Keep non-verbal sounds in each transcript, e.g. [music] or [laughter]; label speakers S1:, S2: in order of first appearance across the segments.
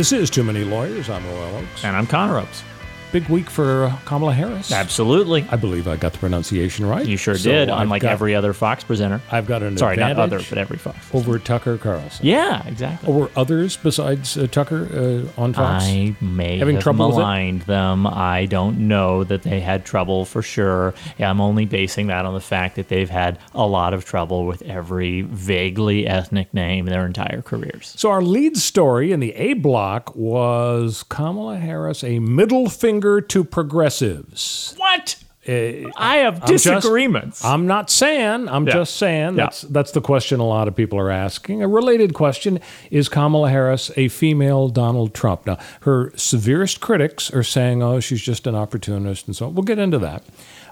S1: This is Too Many Lawyers. I'm Royal Oakes.
S2: And I'm Connor Oakes.
S1: Big week for uh, Kamala Harris.
S2: Absolutely.
S1: I believe I got the pronunciation right.
S2: You sure
S1: So
S2: did, unlike
S1: got-
S2: every other Fox presenter.
S1: I've got an
S2: Sorry, not other, but every Fox.
S1: over Tucker Carlson.
S2: Yeah, exactly.
S1: Or were others besides uh, Tucker uh, on Fox?
S2: I may
S1: Having
S2: have
S1: trouble
S2: maligned them. I don't know that they had trouble for sure. I'm only basing that on the fact that they've had a lot of trouble with every vaguely ethnic name in their entire careers.
S1: So our lead story in the A block was Kamala Harris a middle finger to progressives.
S2: What? I have
S1: Uh, I'm just-
S2: disagreements.
S1: I'm not saying. I'm
S2: Yeah.
S1: just saying.
S2: Yeah.
S1: That's that's the question a lot of people are asking. A related question is Kamala Harris a female Donald Trump? Now, her severest critics are saying, "Oh, she's just an opportunist," and so on. we'll get into that.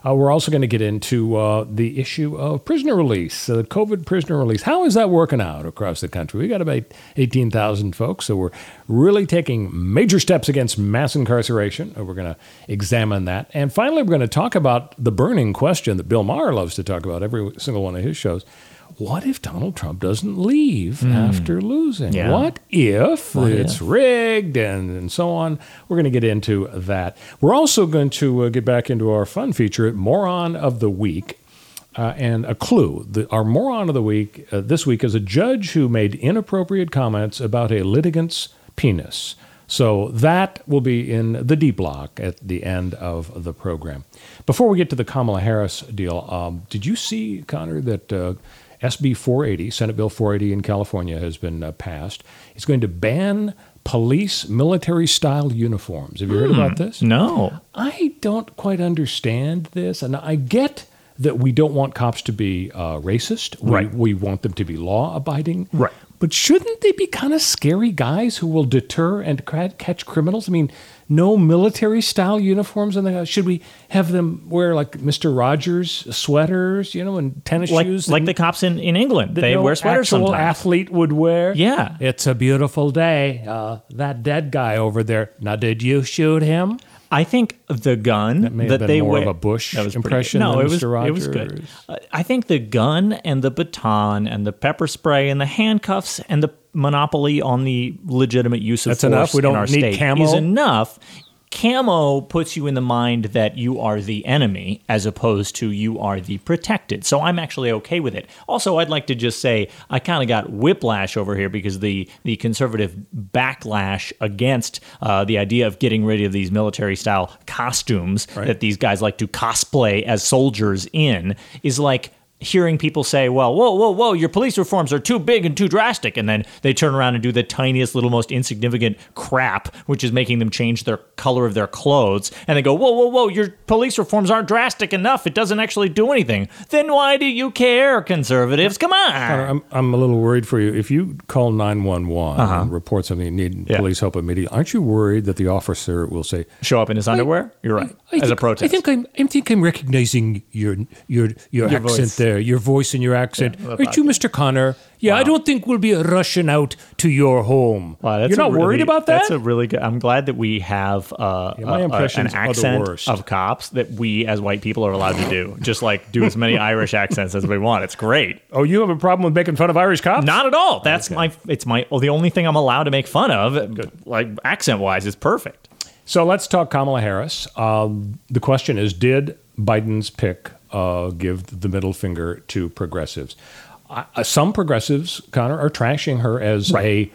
S1: Uh, we're also going to get into uh, the issue of prisoner release, uh, COVID prisoner release. How is that working out across the country? We got about 18,000 folks, so we're really taking major steps against mass incarceration. Uh, We're going to examine that. And finally, we're going to talk about the burning question that Bill Maher loves to talk about every single one of his shows. What if Donald Trump doesn't leave after losing?
S2: Yeah.
S1: What if
S2: What
S1: it's
S2: if?
S1: rigged and, and so on? We're going to get into that. We're also going to uh, get back into our fun feature, Moron of the Week. Uh, and a clue. The, our moron of the week uh, this week is a judge who made inappropriate comments about a litigant's penis. So that will be in the D block at the end of the program. Before we get to the Kamala Harris deal, um, did you see, Connor, that uh, SB 480, Senate Bill 480 in California, has been uh, passed? It's going to ban police military style uniforms. Have you heard about this?
S2: no.
S1: I don't quite understand this, and I get that we don't want cops to be uh, racist. We,
S2: Right.
S1: We want them to be law abiding.
S2: Right.
S1: But shouldn't they be kind of scary guys who will deter and catch criminals? I mean, no military style uniforms, and the, should we have them wear like Mister Rogers sweaters, you know, and tennis
S2: Like,
S1: shoes?
S2: like the cops in, in England. They
S1: no
S2: wear sweaters
S1: actual
S2: sometimes.
S1: athlete would wear.
S2: Yeah.
S1: it's a beautiful day. Uh, that dead guy over there. Now, did you shoot him?
S2: I think the gun
S1: That been
S2: they
S1: more
S2: wear,
S1: of a Bush
S2: that was
S1: impression
S2: good. No,
S1: than
S2: it was
S1: Mr.
S2: it was good. Uh, I think the gun and the baton and the pepper spray and the handcuffs and the monopoly on the legitimate use of
S1: That's
S2: force
S1: enough? We
S2: in
S1: don't
S2: our
S1: need
S2: state
S1: camo?
S2: is enough. Camo puts you in the mind that you are the enemy as opposed to you are the protected. So I'm actually okay with it. Also, I'd like to just say I kind of got whiplash over here because the the conservative backlash against uh, the idea of getting rid of these military style costumes that these guys like to cosplay as soldiers in is like hearing people say, well, whoa, whoa, whoa, your police reforms are too big and too drastic. And then they turn around and do the tiniest, little, most insignificant crap, which is making them change their color of their clothes. And they go, whoa, whoa, whoa, your police reforms aren't drastic enough. It doesn't actually do anything. Then why do you care, conservatives? Come on.
S1: I'm, I'm a little worried for you. If you call 911
S2: Uh-huh.
S1: and report something and need
S2: Yeah.
S1: police help immediately, aren't you worried that the officer will say,
S2: Show up in his underwear? You're right.
S1: I
S2: as a
S1: think-
S2: protest.
S1: I think I'm, I think I'm recognizing your your your, accent
S2: voice.
S1: there, your voice and your accent.
S2: Yeah,
S1: Aren't you, Mr. Connor? Yeah, I don't think we'll be rushing out to your home.
S2: Wow,
S1: You're
S2: a
S1: not worried about that?
S2: That's a really good. I'm glad that we have uh,
S1: Yeah, my
S2: uh, uh, an
S1: the
S2: accent
S1: worst.
S2: of cops that we as white people are allowed to do. Just like do as many [laughs] Irish accents as we want. It's great.
S1: oh, you have a problem with making fun of Irish cops?
S2: Not at all. That's my. It's my. Oh, the only thing I'm allowed to make fun of, like accent wise, is perfect.
S1: So let's talk Kamala Harris. Um, the question is Did Biden's pick uh, give the middle finger to progressives? Uh, some progressives, Connor, are trashing her as a,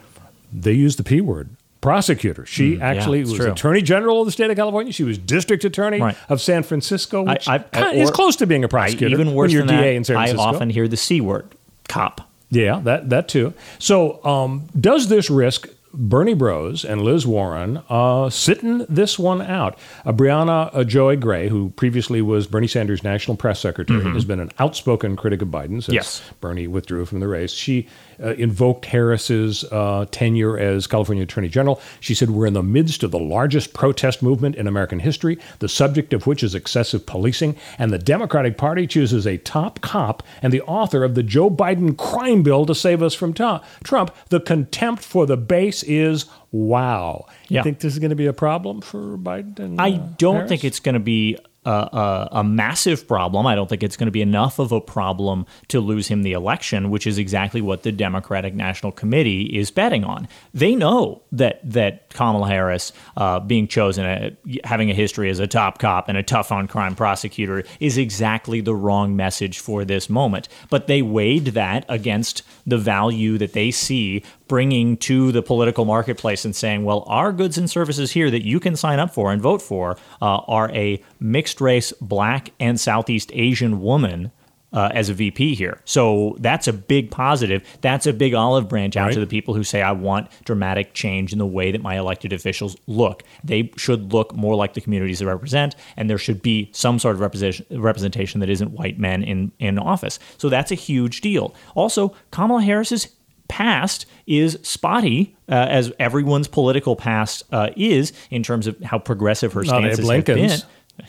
S1: they use the P word, prosecutor. She actually
S2: it's
S1: was
S2: true.
S1: attorney general of the state of California. She was district attorney
S2: Right.
S1: of San Francisco, which
S2: I-
S1: kinda is close to being a prosecutor.
S2: even worse than
S1: DA
S2: that,
S1: in San
S2: I often hear the c word, cop.
S1: Yeah, that that too. So, um, does this risk Bernie Bros and Liz Warren uh, sitting this one out. Uh, Briahna uh, Joy Gray, who previously was Bernie Sanders' national press secretary, mm-hmm. has been an outspoken critic of Biden since
S2: yes.
S1: Bernie withdrew from the race. She uh, invoked Harris's uh, tenure as California Attorney General. She said, We're in the midst of the largest protest movement in American history, the subject of which is excessive policing, and the Democratic Party chooses a top cop and the author of the Joe Biden crime bill to save us from ta- Trump. The contempt for the base is wow. You think this is going to be a problem for Biden?
S2: I don't
S1: Harris?
S2: think it's going to be a, a, massive problem. I don't think it's going to be enough of a problem to lose him the election, which is exactly what the Democratic National Committee is betting on. They know that that Kamala Harris uh, being chosen, uh, having a history as a top cop and a tough on crime prosecutor, is exactly the wrong message for this moment. But they weighed that against the value that they see bringing to the political marketplace and saying, well, our goods and services here that you can sign up for and vote for uh, are a mixed race black and Southeast Asian woman. Uh, as a VP here. So that's a big positive. That's a big olive branch out right. to the people who say, I want dramatic change in the way that my elected officials look. They should look more like the communities they represent, and there should be some sort of representation that isn't white men in, in office. So that's a huge deal. Also, Kamala Harris's past is spotty, uh, as everyone's political past uh, is in terms of how progressive her stances have been.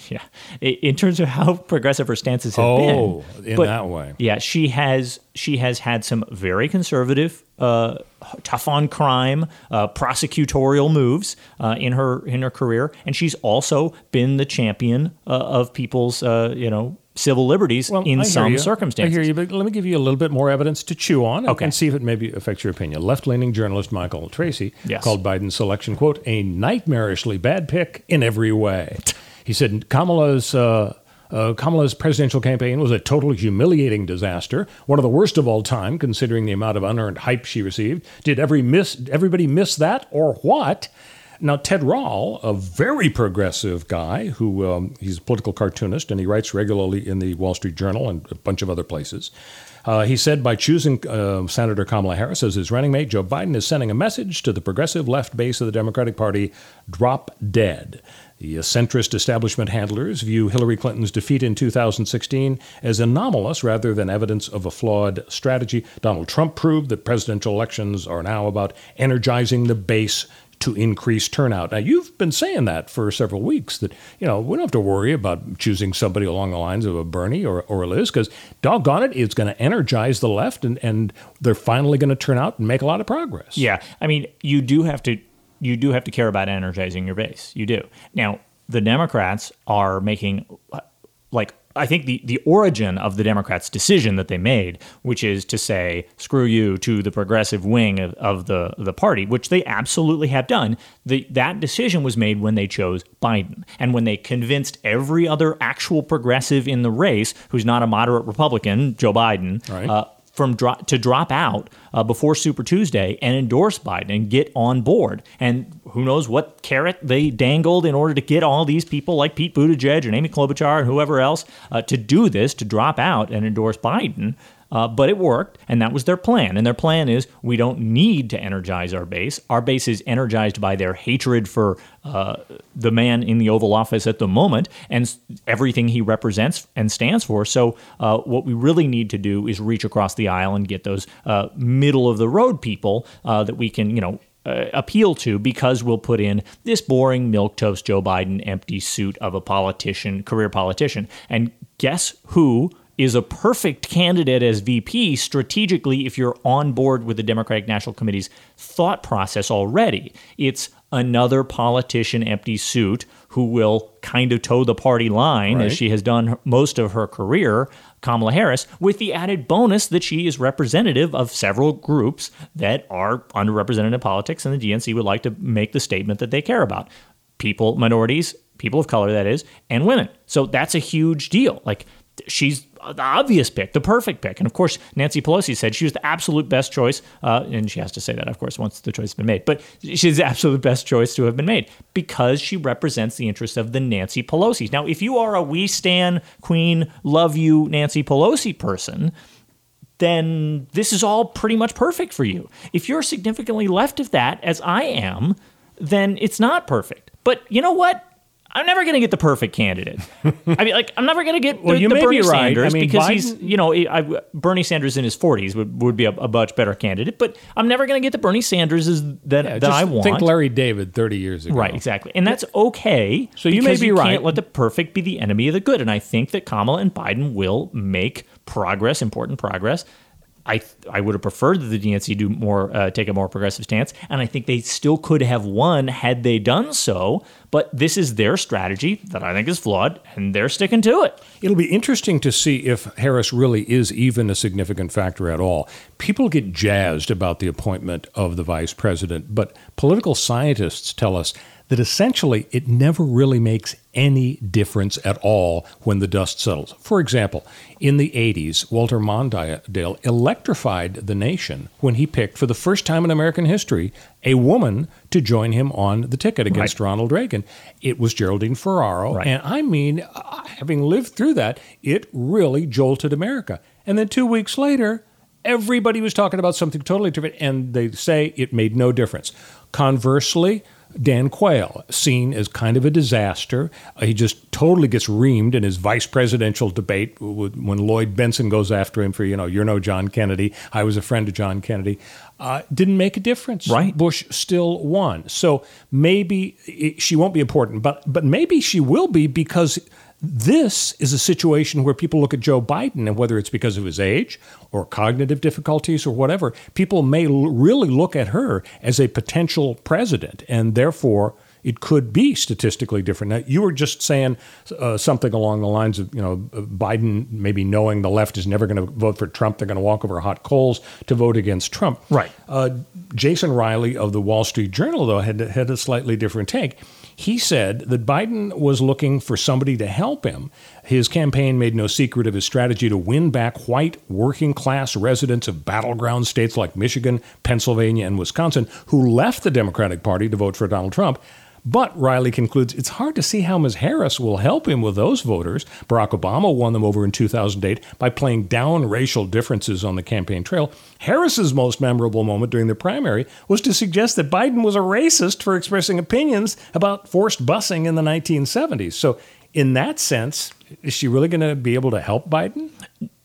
S2: [laughs] Yeah, in terms of how progressive her stances have
S1: oh,
S2: been.
S1: Oh, in
S2: but,
S1: that way.
S2: Yeah, she has she has had some very conservative, uh, tough on crime, uh, prosecutorial moves uh, in her in her career, and she's also been the champion uh, of people's uh, you know civil liberties well, in some circumstances.
S1: I hear you, but let me give you a little bit more evidence to chew on and,
S2: okay.
S1: and see if it maybe affects your opinion. Left leaning journalist Michael Tracey
S2: yes.
S1: called Biden's selection, quote, a nightmarishly bad pick in every way. [laughs] He said Kamala's. Uh, uh, Kamala's presidential campaign was a total humiliating disaster, one of the worst of all time, considering the amount of unearned hype she received. Did every miss, everybody miss that, or what? Now, Ted Rall, a very progressive guy who um, he's a political cartoonist and he writes regularly in the Wall Street Journal and a bunch of other places. Uh, he said by choosing uh, Senator Kamala Harris as his running mate, Joe Biden is sending a message to the progressive left base of the Democratic Party drop dead. The centrist establishment handlers view Hillary Clinton's defeat in 2016 as anomalous rather than evidence of a flawed strategy. Donald Trump proved that presidential elections are now about energizing the base to increase turnout. Now, you've been saying that for several weeks that, you know, we don't have to worry about choosing somebody along the lines of a Bernie or, or a Liz because, doggone it, it's going to energize the left and, and they're finally going to turn out and make a lot of progress.
S2: Yeah. I mean, you do have to. You do have to care about energizing your base. You do. Now, the Democrats are making like I think the, the origin of the Democrats' decision that they made, which is to say, screw you to the progressive wing of, of the, the party, which they absolutely have done, the, that decision was made when they chose Biden. And when they convinced every other actual progressive in the race, who's not a moderate Republican, Joe Biden,
S1: right.
S2: uh, from dro- to drop out uh, before Super Tuesday and endorse Biden and get on board. And who knows what carrot they dangled in order to get all these people like Pete Buttigieg and Amy Klobuchar and whoever else uh, to do this, to drop out and endorse Biden. Uh, but it worked, and that was their plan. And their plan is we don't need to energize our base. Our base is energized by their hatred for uh, the man in the Oval Office at the moment and everything he represents and stands for. So, uh, what we really need to do is reach across the aisle and get those uh, middle of the road people uh, that we can, you know, uh, appeal to because we'll put in this boring milk toast Joe Biden empty suit of a politician, career politician. And guess who is a perfect candidate as VP strategically if you're on board with the Democratic National Committee's thought process already. It's another politician empty suit who will kind of toe the party line right. as she has done most of her career, Kamala Harris, with the added bonus that she is representative of several groups that are underrepresented in politics, and the DNC would like to make the statement that they care about people, minorities, people of color, that is, and women. So that's a huge deal. Like, she's the obvious pick, the perfect pick. And of course, Nancy Pelosi said she was the absolute best choice. Uh, and she has to say that, of course, once the choice has been made. But she's the [laughs] absolute best choice to have been made because she represents the interests of the Nancy Pelosi's. Now, if you are a We Stand Queen, love you Nancy Pelosi person, then this is all pretty much perfect for you. If you're significantly left of that, as I am, then it's not perfect. But you know what? I'm never going to get the perfect candidate. I mean, like, I'm never going to get [laughs]
S1: Well,
S2: the,
S1: you
S2: the
S1: may be
S2: Bernie
S1: right. I
S2: Sanders
S1: mean,
S2: because
S1: Biden-
S2: he's, you know, I, Bernie Sanders in his 40s would, would be a, a much better candidate. But I'm never going to get the Bernie Sanders that,
S1: Yeah,
S2: that I want.
S1: Think Larry David 30 years ago.
S2: Right, exactly. And that's okay.
S1: So you may be
S2: you
S1: right.
S2: Can't let the perfect be the enemy of the good. And I think that Kamala and Biden will make progress, important progress. I I would have preferred that the DNC do more, uh, take a more progressive stance, and I think they still could have won had they done so. But this is their strategy that I think is flawed, and they're sticking to it.
S1: It'll be interesting to see if Harris really is even a significant factor at all. People get jazzed about the appointment of the vice president, but political scientists tell us that essentially it never really makes any difference at all when the dust settles. For example, in the 80s, Walter Mondale electrified the nation when he picked, for the first time in American history, a woman to join him on the ticket against Ronald Reagan. It was Geraldine Ferraro.
S2: Right.
S1: And I mean, uh, having lived through that, it really jolted America. And then two weeks later, everybody was talking about something totally different, and they say it made no difference. Conversely, Dan Quayle, seen as kind of a disaster. Uh, he just totally gets reamed in his vice presidential debate when Lloyd Bentsen goes after him for, you know, you're no John Kennedy. I was a friend of John Kennedy. Uh, didn't make a difference.
S2: Right.
S1: Bush still won. So maybe it, she won't be important, but but maybe she will be because this is a situation where people look at Joe Biden and whether it's because of his age or cognitive difficulties or whatever, people may l- really look at her as a potential president, and therefore it could be statistically different. Now, you were just saying uh, something along the lines of, you know, Biden maybe knowing the left is never going to vote for Trump, they're going to walk over hot coals to vote against Trump.
S2: Right.
S1: Uh, Jason Riley of the Wall Street Journal, though, had had a slightly different take. He said that Biden was looking for somebody to help him. His campaign made no secret of his strategy to win back white working class residents of battleground states like Michigan, Pennsylvania, and Wisconsin who left the Democratic Party to vote for Donald Trump. But Riley concludes it's hard to see how Ms. Harris will help him with those voters. Barack Obama won them over in 2008 by playing down racial differences on the campaign trail. Harris's most memorable moment during the primary was to suggest that Biden was a racist for expressing opinions about forced busing in the 1970s. So, in that sense, is she really going to be able to help Biden?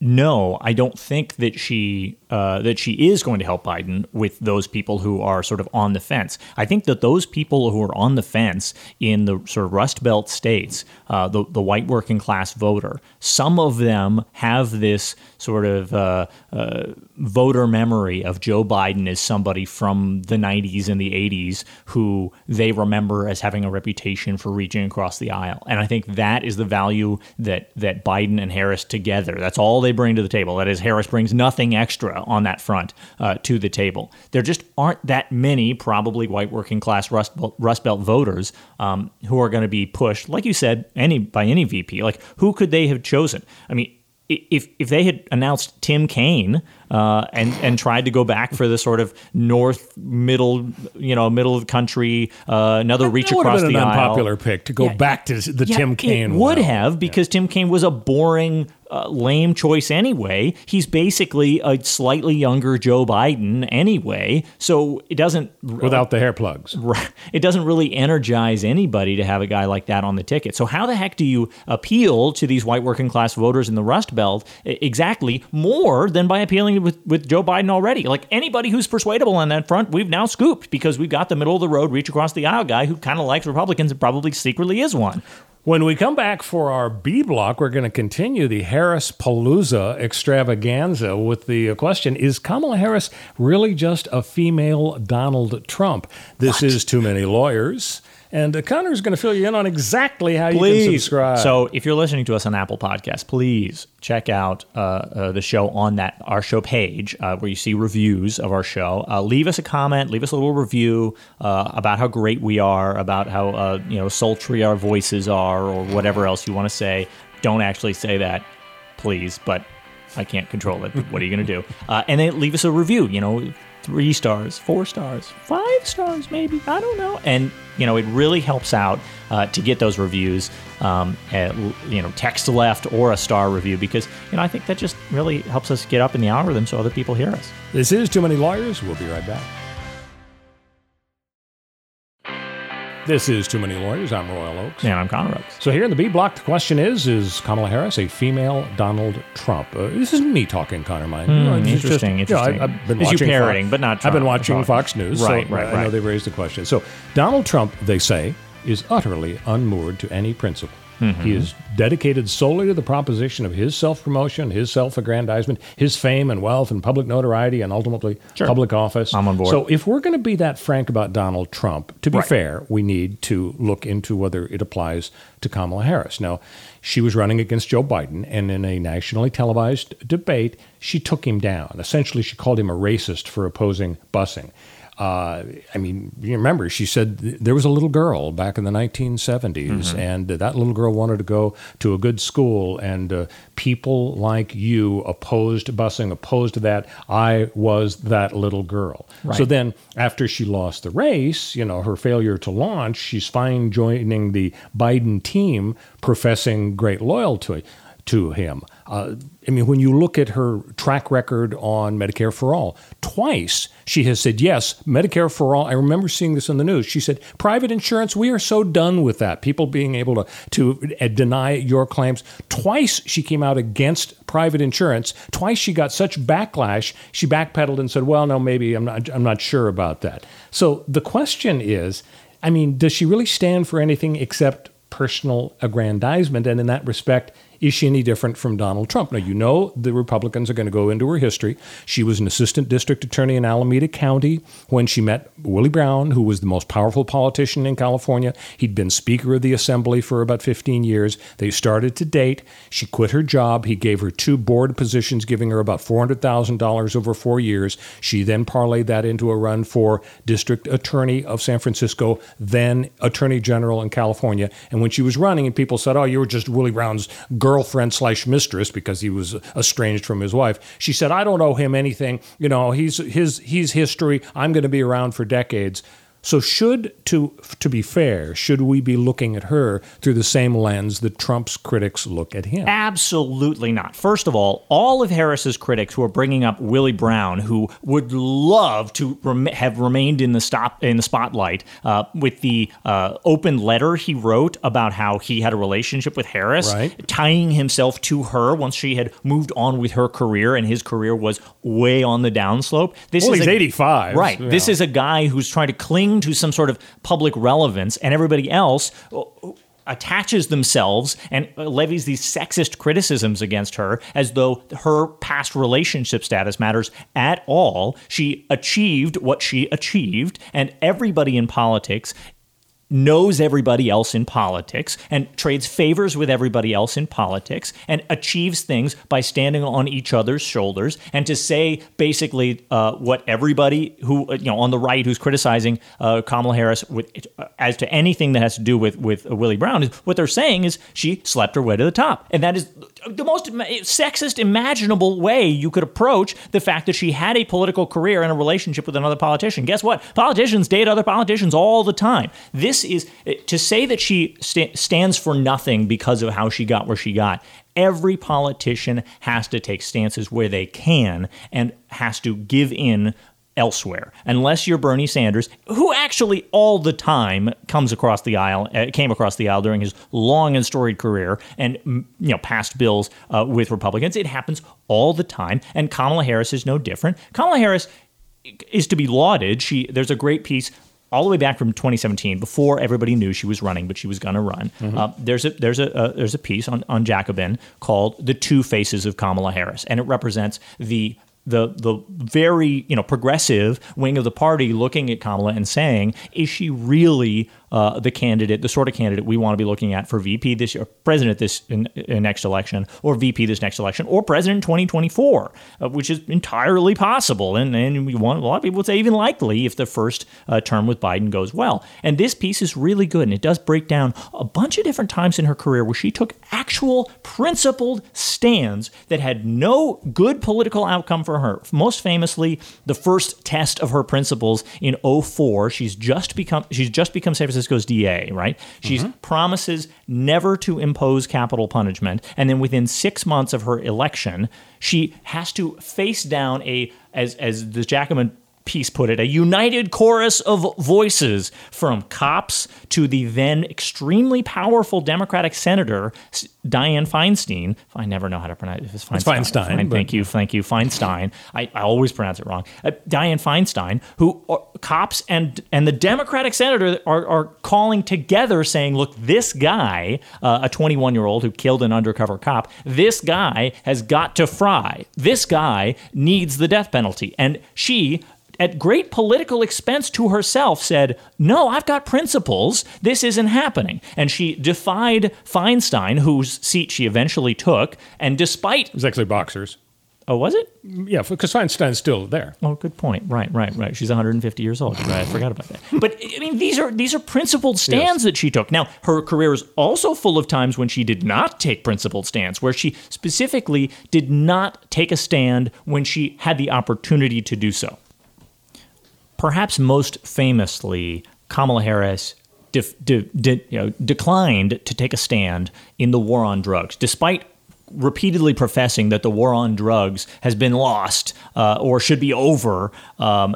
S2: No, I don't think that she uh, that she is going to help Biden with those people who are sort of on the fence. I think that those people who are on the fence in the sort of Rust Belt states, uh, the the white working class voter, some of them have this sort of uh, uh, voter memory of Joe Biden as somebody from the 90s and the 80s who they remember as having a reputation for reaching across the aisle. And I think that is the value that that Biden and Harris together. That's all they bring to the table. That is, Harris brings nothing extra on that front uh, to the table. There just aren't that many, probably white working class Rust Belt, Rust Belt voters um, who are going to be pushed, like you said, any by any VP. Like who could they have chosen? I mean, if if they had announced Tim Kaine uh, and and tried to go back for the sort of north middle, you know, middle of the country, uh, another reach
S1: That would
S2: across
S1: been
S2: the
S1: an
S2: aisle.
S1: unpopular pick to go
S2: Yeah,
S1: back to the
S2: Yeah,
S1: Tim Kaine.
S2: It would
S1: well.
S2: have because Tim Kaine was a boring, uh, lame choice anyway. He's basically a slightly younger Joe Biden anyway, so it doesn't
S1: without the hair plugs. [laughs]
S2: Right. It doesn't really energize anybody to have a guy like that on the ticket. So how the heck do you appeal to these white working class voters in the Rust Belt exactly more than by appealing with, with Joe Biden already? Like anybody who's persuadable on that front, we've now scooped because we've got the middle of the road reach across the aisle guy who kind of likes Republicans and probably secretly is one.
S1: When we come back for our B block, we're going to continue the Harris Palooza extravaganza with the question Is Kamala Harris really just a female Donald Trump? This is Too Many Lawyers. And uh, is going to fill you in on exactly how you can subscribe.
S2: So, if you're listening to us on Apple Podcasts, please check out uh, uh, the show on that our show page uh, where you see reviews of our show. Uh, leave us a comment, leave us a little review uh, about how great we are, about how uh, you know sultry our voices are, or whatever else you want to say. Don't actually say that, please. But I can't control it. what are you going to do? Uh, and then leave us a review. You know, three stars, four stars, five stars, maybe. I don't know. And you know, it really helps out uh, to get those reviews, um, at, you know, text left or a star review because, you know, I think that just really helps us get up in the algorithm so other people hear us.
S1: This is Too Many Lawyers. We'll be right back. This is Too Many Lawyers. I'm Royal Oakes.
S2: And I'm Connor Oakes.
S1: So here in the B block, the question is: Is Kamala Harris a female Donald Trump? Uh, this isn't me talking, Connor. Mind you know, it's just-
S2: interesting,
S1: you know, I-
S2: interesting.
S1: I've been
S2: you
S1: watching
S2: parroting,
S1: Fox-
S2: but not
S1: I've been watching
S2: Fox.
S1: Fox News,
S2: Right,
S1: so
S2: right,
S1: I know
S2: right.
S1: they've raised the question. So Donald Trump, they say, is utterly unmoored to any principle.
S2: Mm-hmm.
S1: He is dedicated solely to the proposition of his self promotion, his self aggrandizement, his fame and wealth and public notoriety, and ultimately public office.
S2: I'm on board.
S1: So, if we're going to be that frank about Donald Trump, to be
S2: Right.
S1: fair, we need to look into whether it applies to Kamala Harris. Now, she was running against Joe Biden, and in a nationally televised debate, she took him down. Essentially, she called him a racist for opposing busing. Uh, I mean, you remember, she said th- there was a little girl back in the 1970s, and that little girl wanted to go to a good school, and uh, people like you opposed busing, opposed to that. I was that little girl. So then, after she lost the race, you know, her failure to launch, she's fine joining the Biden team, professing great loyalty to him. Uh, I mean, when you look at her track record on Medicare for All, twice she has said, yes, Medicare for All. I remember seeing this in the news. She said, private insurance, we are so done with that. People being able to, to uh, deny your claims. Twice she came out against private insurance. Twice she got such backlash, she backpedaled and said, well, no, maybe I'm not, I'm not sure about that. So the question is, I mean, does she really stand for anything except personal aggrandizement? And in that respect, is she any different from Donald Trump? Now, you know the Republicans are going to go into her history. She was an assistant district attorney in Alameda County when she met Willie Brown, who was the most powerful politician in California. He'd been Speaker of the Assembly for about 15 years. They started to date. She quit her job. He gave her two board positions, giving her about $400,000 over four years. She then parlayed that into a run for district attorney of San Francisco, then attorney general in California. And when she was running, and people said, Oh, you were just Willie Brown's girlfriend slash mistress because he was estranged from his wife. She said, I don't owe him anything. You know, he's his he's history. I'm going to be around for decades. So should to to be fair, should we be looking at her through the same lens that Trump's critics look at him?
S2: Absolutely not. First of all, all of Harris's critics who are bringing up Willie Brown, who would love to rem- have remained in the stop in the spotlight uh, with the uh, open letter he wrote about how he had a relationship with Harris,
S1: Right.
S2: tying himself to her once she had moved on with her career, and his career was way on the downslope. This
S1: Well,
S2: is
S1: he's
S2: a-
S1: 85,
S2: right? This is a guy who's trying to cling to some sort of public relevance, and everybody else uh, attaches themselves and levies these sexist criticisms against her as though her past relationship status matters at all. She achieved what she achieved, and everybody in politics knows everybody else in politics and trades favors with everybody else in politics and achieves things by standing on each other's shoulders and to say basically uh, what everybody who uh, you know on the right who's criticizing uh, Kamala Harris with as to anything that has to do with with Willie Brown is what they're saying is she slept her way to the top and that is the most sexist imaginable way you could approach the fact that she had a political career and a relationship with another politician. Guess what? Politicians date other politicians all the time. This is to say that she sta- stands for nothing because of how she got where she got. Every politician has to take stances where they can and has to give in elsewhere. Unless you're Bernie Sanders who actually all the time comes across the aisle uh, came across the aisle during his long and storied career and mm, you know passed bills uh, with Republicans it happens all the time. And Kamala Harris is no different. Kamala Harris is to be lauded. She there's a great piece all the way back from 2017, before everybody knew she was running, but she was going to run. Uh, there's a there's a uh, there's a piece on on Jacobin called "The Two Faces of Kamala Harris," and it represents the the the very you know progressive wing of the party looking at Kamala and saying, is she really uh, the candidate, the sort of candidate we want to be looking at for VP this year, president this in, in next election, or VP this next election, or president in 2024, uh, which is entirely possible, and and we want a lot of people would say even likely if the first uh, term with Biden goes well. And this piece is really good, and it does break down a bunch of different times in her career where she took actual principled stands that had no good political outcome for her. Most famously, the first test of her principles in 04. She's just become she's just become San Francisco Francisco's DA, right? She mm-hmm. promises never to impose capital punishment, and then within six months of her election, she has to face down a as as the Jacobin piece put it, a united chorus of voices from cops to the then extremely powerful Democratic Senator Dianne Feinstein. I never know how to pronounce it. It's Feinstein.
S1: Feinstein,
S2: Fine,
S1: but-
S2: thank you, thank you, Feinstein. I, I always pronounce it wrong. Uh, Dianne Feinstein, who uh, cops and and the Democratic senator are, are calling together, saying, "Look, this guy, uh, a 21 year old who killed an undercover cop, this guy has got to fry. This guy needs the death penalty." And she at great political expense to herself, said, No, I've got principles. This isn't happening. And she defied Feinstein, whose seat she eventually took. And despite,
S1: It was actually Boxer's.
S2: oh, was it?
S1: Yeah, because Feinstein's still there.
S2: Oh, good point. Right, right, right. She's 150 years old. I forgot about that. But I mean, these are these are principled stands that she took. Now, her career is also full of times when she did not take principled stands, where she specifically did not take a stand when she had the opportunity to do so. Perhaps most famously, Kamala Harris de- de- you know, declined to take a stand in the war on drugs, despite repeatedly professing that the war on drugs has been lost uh, or should be over. Um,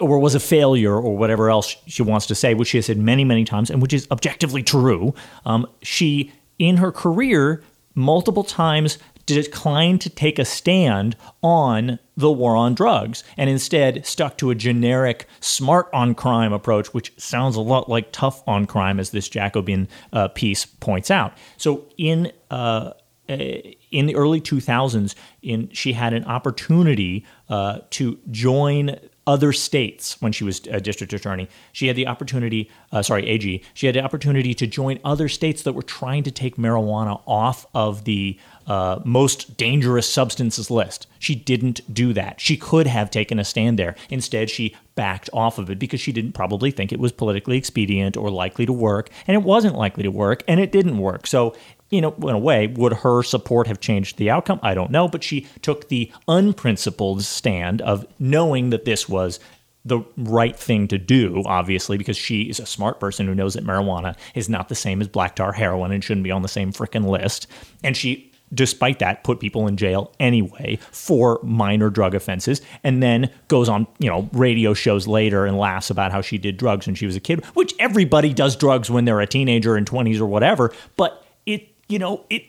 S2: or was a failure, or whatever else she wants to say, which she has said many, many times, and which is objectively true. Um, she, in her career, multiple times declined to take a stand on the war on drugs and instead stuck to a generic smart on crime approach, which sounds a lot like tough on crime, as this Jacobin uh, piece points out. So, in uh, in the early 2000s, in she had an opportunity uh, to join other states when she was a district attorney. She had the opportunity, uh, sorry, AG. She had the opportunity to join other states that were trying to take marijuana off of the uh, most dangerous substances list. She didn't do that. She could have taken a stand there. Instead, she backed off of it because she didn't probably think it was politically expedient or likely to work, and it wasn't likely to work, and it didn't work. So you know, in a way, would her support have changed the outcome? I don't know, but she took the unprincipled stand of knowing that this was the right thing to do, obviously, because she is a smart person who knows that marijuana is not the same as black tar heroin and shouldn't be on the same frickin' list. And she, despite that, put people in jail anyway for minor drug offenses and then goes on, you know, radio shows later and laughs about how she did drugs when she was a kid, which everybody does drugs when they're a teenager in 20s or whatever. But it, you know, it,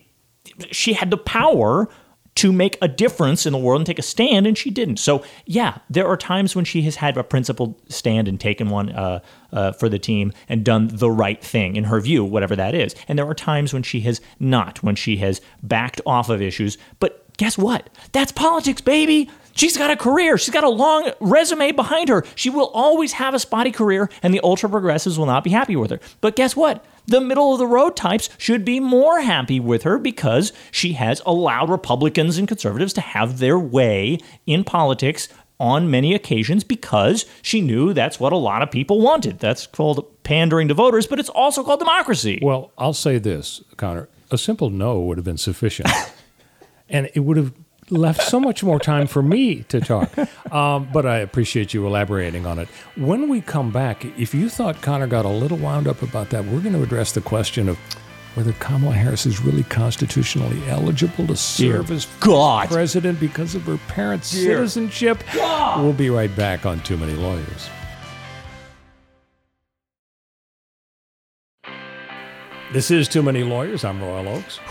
S2: she had the power to make a difference in the world and take a stand, and she didn't. So, yeah, there are times when she has had a principled stand and taken one uh, uh, for the team and done the right thing in her view, whatever that is. And there are times when she has not, when she has backed off of issues. But guess what? That's politics, baby. She's got a career. She's got a long resume behind her. She will always have a spotty career, and the ultra progressives will not be happy with her. But guess what? The middle of the road types should be more happy with her because she has allowed Republicans and conservatives to have their way in politics on many occasions because she knew that's what a lot of people wanted. That's called pandering to voters, but it's also called democracy.
S1: Well, I'll say this, Connor. A simple no would have been sufficient. [laughs] and it would have left so much more time for me to talk. [laughs] Um, but I appreciate you elaborating on it. When we come back, if you thought Connor got a little wound up about that, we're going to address the question of whether Kamala Harris is really constitutionally eligible to serve as
S2: God.
S1: president because of her parents' citizenship. We'll be right back on Too Many Lawyers. This is Too Many Lawyers. I'm Royal Oakes. [sighs]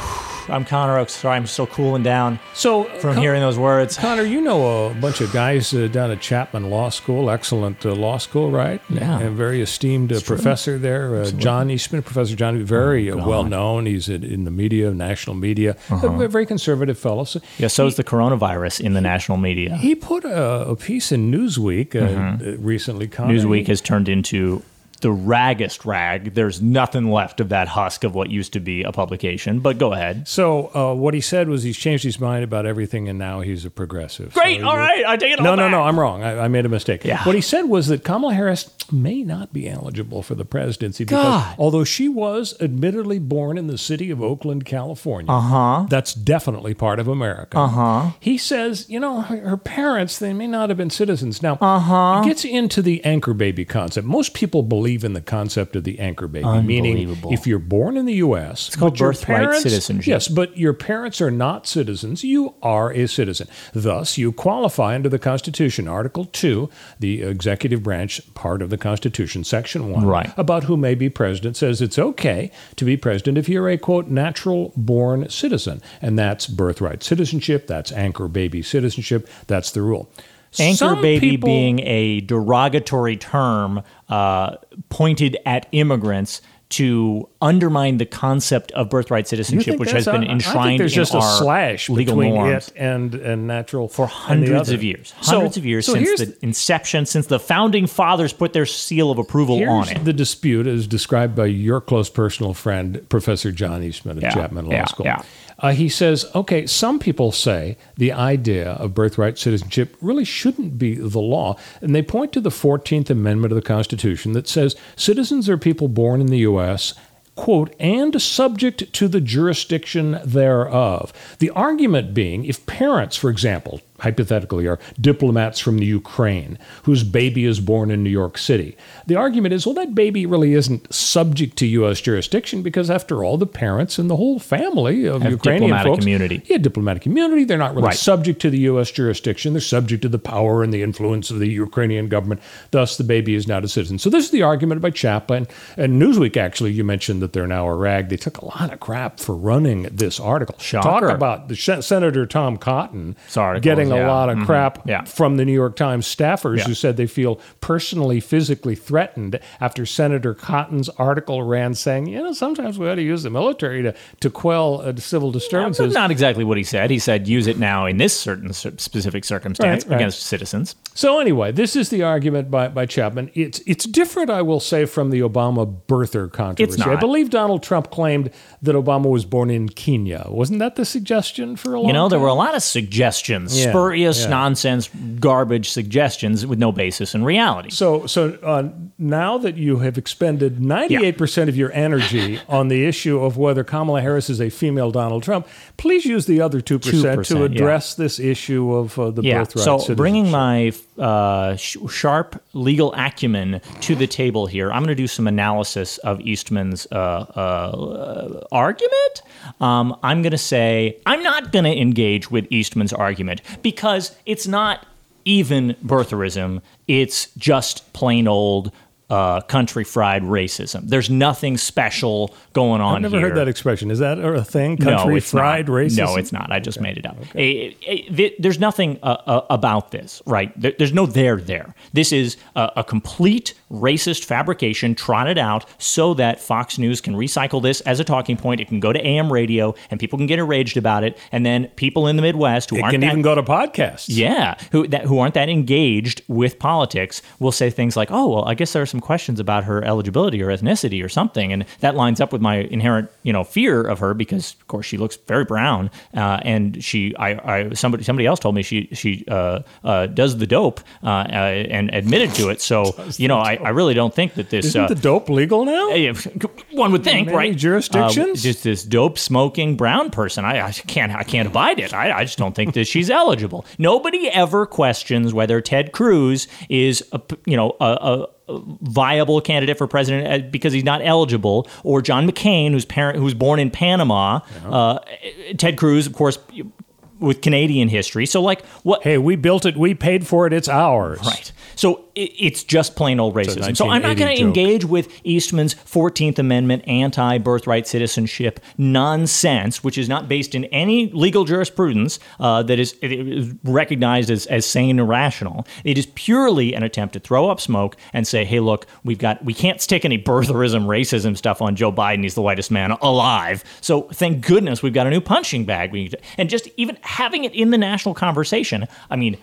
S2: I'm Connor Oakes. Sorry, I'm still cooling down
S1: So,
S2: from
S1: Con-
S2: hearing those words.
S1: Connor, you know a bunch of guys uh, down at Chapman Law School, excellent uh, law school, right?
S2: Yeah.
S1: And very esteemed uh, professor there, uh, John Eastman, Professor John, very
S2: Oh,
S1: uh, well known. He's in, in the media, national media, a very conservative fellow. So
S2: Yeah, so is the coronavirus in the national media.
S1: he put a, a piece in Newsweek uh, uh, recently. Connor.
S2: Mm-hmm. Newsweek has turned into the raggest rag. There's nothing left of that husk of what used to be a publication. But go ahead.
S1: So uh, what he said was he's changed his mind about everything, and now he's a progressive.
S2: Great.
S1: So
S2: all right. I take it all
S1: No, no,
S2: back.
S1: no. I'm wrong. I, I made a mistake.
S2: Yeah.
S1: What he said was that Kamala Harris may not be eligible for the presidency because
S2: God.
S1: although she was admittedly born in the city of Oakland, California,
S2: Uh-huh.
S1: that's definitely part of America. Uh-huh. He says, you know, her, her parents, they may not have been citizens. Now, uh-huh. he gets into the anchor baby concept. Most people believe believe in the concept of the anchor baby, meaning if you're born in the U.S., it's
S2: called birthright citizenship.
S1: Yes, but your parents are not citizens. You are a citizen. Thus, you qualify under the Constitution, Article Two, the executive branch part of the Constitution, Section One,
S2: Right.
S1: about who may be president. Says it's okay to be president if you're a quote natural born citizen, and that's birthright citizenship. That's anchor baby citizenship. That's the rule.
S2: Anchor
S1: Some
S2: baby
S1: people-
S2: being a derogatory term uh, pointed at immigrants to undermine the concept of birthright citizenship, which has been
S1: I- I think
S2: enshrined
S1: there's
S2: in
S1: just a
S2: our
S1: slash
S2: legal
S1: between
S2: norms.
S1: it and and natural
S2: for hundreds of years,
S1: So-
S2: hundreds of years
S1: so
S2: since the inception, since the founding fathers put their seal of approval on it.
S1: the dispute as described by your close personal friend, Professor John Eastman of
S2: Yeah,
S1: Chapman Law
S2: yeah,
S1: School.
S2: yeah.
S1: Uh, he says, okay, some people say the idea of birthright citizenship really shouldn't be the law. And they point to the 14th Amendment of the Constitution that says citizens are people born in the U.S. Quote, and subject to the jurisdiction thereof. The argument being if parents, for example, hypothetically, are diplomats from the Ukraine whose baby is born in New York City. The argument is, well, that baby really isn't subject to U.S. jurisdiction because, after all, the parents and the whole family of
S2: Have
S1: Ukrainian
S2: diplomatic
S1: folks,
S2: immunity.
S1: yeah, diplomatic immunity. They're not really
S2: Right.
S1: subject to the U.S. jurisdiction. They're subject to the power and the influence of the Ukrainian government. Thus, the baby is not a citizen. So this is the argument by Chapman and Newsweek. Actually, you mentioned that they're now a rag. They took a lot of crap for running this article.
S2: Shocker.
S1: Talk about the Sen- Senator Tom Cotton
S2: article,
S1: getting a
S2: yeah.
S1: lot of
S2: Mhm.
S1: crap
S2: Yeah.
S1: from the New York Times staffers
S2: Yeah.
S1: who said they feel personally, physically threatened after Senator Cotton's article ran saying, you know, sometimes we ought to use the military to, to quell uh, civil disturbances.
S2: That's not exactly what he said. He said use it now in this certain specific circumstance
S1: Right, right.
S2: against citizens.
S1: So anyway, this is the argument by, by Chapman. It's it's different, I will say, from the Obama birther controversy. I
S2: not.
S1: believe Donald Trump claimed that Obama was born in Kenya. Wasn't that the suggestion for a long
S2: You know, there were a lot of suggestions,
S1: Yeah,
S2: spurious,
S1: yeah.
S2: nonsense, garbage suggestions with no basis in reality.
S1: So, so uh, now that you have expended 98% of your energy on the issue of whether Kamala Harris is a female Donald Trump, please use the other 2%,
S2: 2%,
S1: to
S2: yeah.
S1: address this issue of uh, the
S2: yeah.
S1: birthright.
S2: So bringing my uh, sh- sharp legal acumen to the table here, I'm going to do some analysis of Eastman's uh, uh, argument. Um, I'm going to say I'm not going to engage with Eastman's argument because it's not even birtherism. It's just plain old. Uh, country fried racism. There's nothing special going on here.
S1: I've never
S2: here.
S1: heard that expression. Is that a thing? Country
S2: no,
S1: fried
S2: not.
S1: racism?
S2: No, it's not. I just made it up. Eh, eh, th- there's nothing uh, uh, about this, right? There- there's no there there. This is a, a complete racist fabrication trotted out so that Fox News can recycle this as a talking point. It can go to AM radio and people can get enraged about it. And then people in the Midwest who
S1: It
S2: aren't
S1: can
S2: that
S1: even go to podcasts.
S2: yeah, who that who aren't that engaged with politics will say things like, "Oh, well, I guess there are some questions about her eligibility or ethnicity or something," and that lines up with my inherent, you know, fear of her because, of course, she looks very brown, uh, and she, I, I, somebody, somebody else told me she, she uh, uh, does the dope uh, uh, and admitted to it. So, [laughs] you know, I, I really don't think that this.
S1: Isn't
S2: uh,
S1: the dope legal now?
S2: one would think, right?
S1: jurisdictions?
S2: Just this dope smoking brown person. I, I can't. I can't abide it. I, I just don't think that she's [laughs] eligible. Nobody ever questions whether Ted Cruz is, a, you know, a a viable candidate for president uh, because he's not eligible, or John McCain, whose parent, who's born in Panama. Uh, Ted Cruz, of course, with Canadian history. So, like, what?
S1: Hey, we built it. We paid for it. It's ours.
S2: Right. So it's just plain old racism. So I'm not going to engage with Eastman's 14th Amendment anti birthright citizenship nonsense, which is not based in any legal jurisprudence uh, that is, recognized as, as sane and rational. It is purely an attempt to throw up smoke and say, hey, look, we've got, we can't stick any birtherism, racism stuff on Joe Biden. He's the whitest man alive. So thank goodness we've got a new punching bag. We need to, and just even having it in the national conversation, I mean,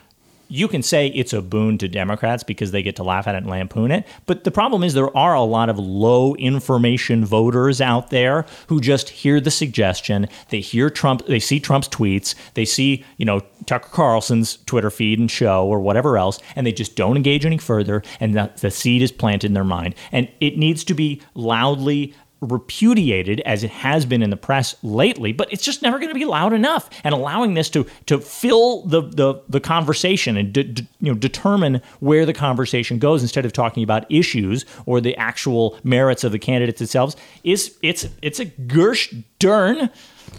S2: you can say it's a boon to Democrats because they get to laugh at it and lampoon it. But the problem is there are a lot of low information voters out there who just hear the suggestion. They hear Trump, they see Trump's tweets, they see, you know, Tucker Carlson's Twitter feed and show or whatever else, and they just don't engage any further. And the, the seed is planted in their mind. And it needs to be loudly repudiated as it has been in the press lately, but it's just never going to be loud enough. And allowing this to to fill the the, the conversation and de, de, you know determine where the conversation goes instead of talking about issues or the actual merits of the candidates themselves is it's it's a gersh dern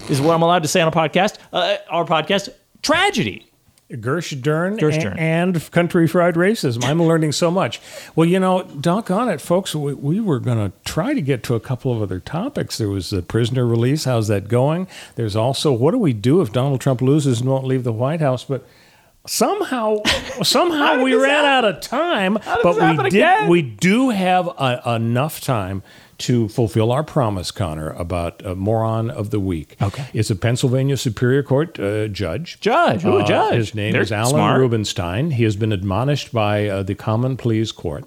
S2: is what I'm allowed to say on a podcast. Uh, our podcast tragedy.
S1: Gersh Dern,
S2: Gersh Dern.
S1: and country fried racism. I'm [laughs] learning so much. Well, you know, doggone it, folks, we, we were going to try to get to a couple of other topics. There was the prisoner release. How's that going? There's also what do we do if Donald Trump loses and won't leave the White House? But somehow, [laughs] somehow we ran out of time. But we did.
S2: again?
S1: We do have uh enough time. To fulfill our promise, Connor, about a moron of the week.
S2: Okay.
S1: It's a Pennsylvania Superior Court uh, judge.
S2: Judge, ooh,
S1: Uh,
S2: judge.
S1: His name
S2: They're
S1: is Alan
S2: smart.
S1: Rubenstein. He has been admonished by uh, the Common Pleas Court.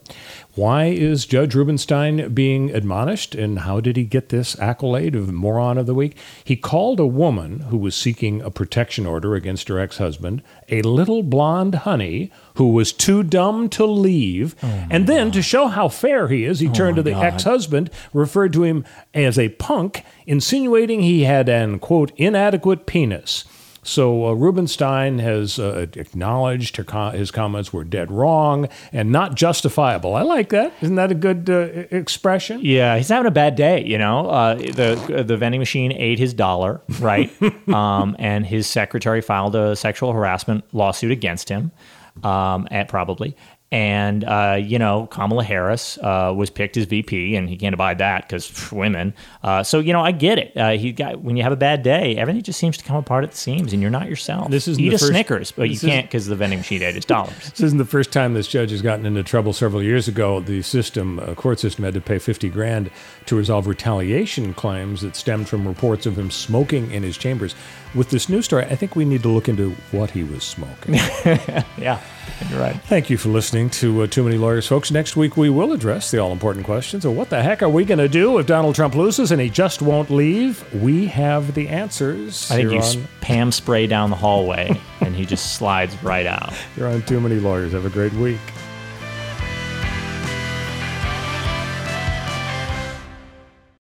S1: Why is Judge Rubenstein being admonished, and how did he get this accolade of moron of the week? He called a woman who was seeking a protection order against her ex-husband a little blonde honey who was too dumb to leave. and then, to show how fair he is, he turned to the ex-husband, referred to him as a punk, insinuating he had an quote inadequate penis. So uh, Rubenstein has uh, acknowledged her co- his comments were dead wrong and not justifiable. I like that. Isn't that a good uh, expression?
S2: Yeah, he's having a bad day. You know, uh, the the vending machine ate his dollar, right? [laughs] um, and his secretary filed a sexual harassment lawsuit against him, um, at probably. And uh, you know, Kamala Harris uh, was picked as VP, and he can't abide that because women. Uh, so you know, I get it. Uh, he got when you have a bad day, everything just seems to come apart at the seams, and you're not yourself.
S1: This isn't
S2: eat
S1: the
S2: a
S1: first-
S2: Snickers, but you can't because the vending machine ate his dollars. [laughs]
S1: This isn't the first time this judge has gotten into trouble. Several years ago, the system, uh, court system, had to pay 50 grand to resolve retaliation claims that stemmed from reports of him smoking in his chambers. With this new story, I think we need to look into what he was smoking. [laughs]
S2: yeah, you're right.
S1: Thank you for listening to uh, Too Many Lawyers, folks. Next week, we will address the all important questions of what the heck are we going to do if Donald Trump loses and he just won't leave? We have the answers.
S2: I think
S1: You're
S2: you
S1: on,
S2: Pam spray down the hallway, and he just slides right out. [laughs]
S1: you're on Too Many Lawyers. Have a great week.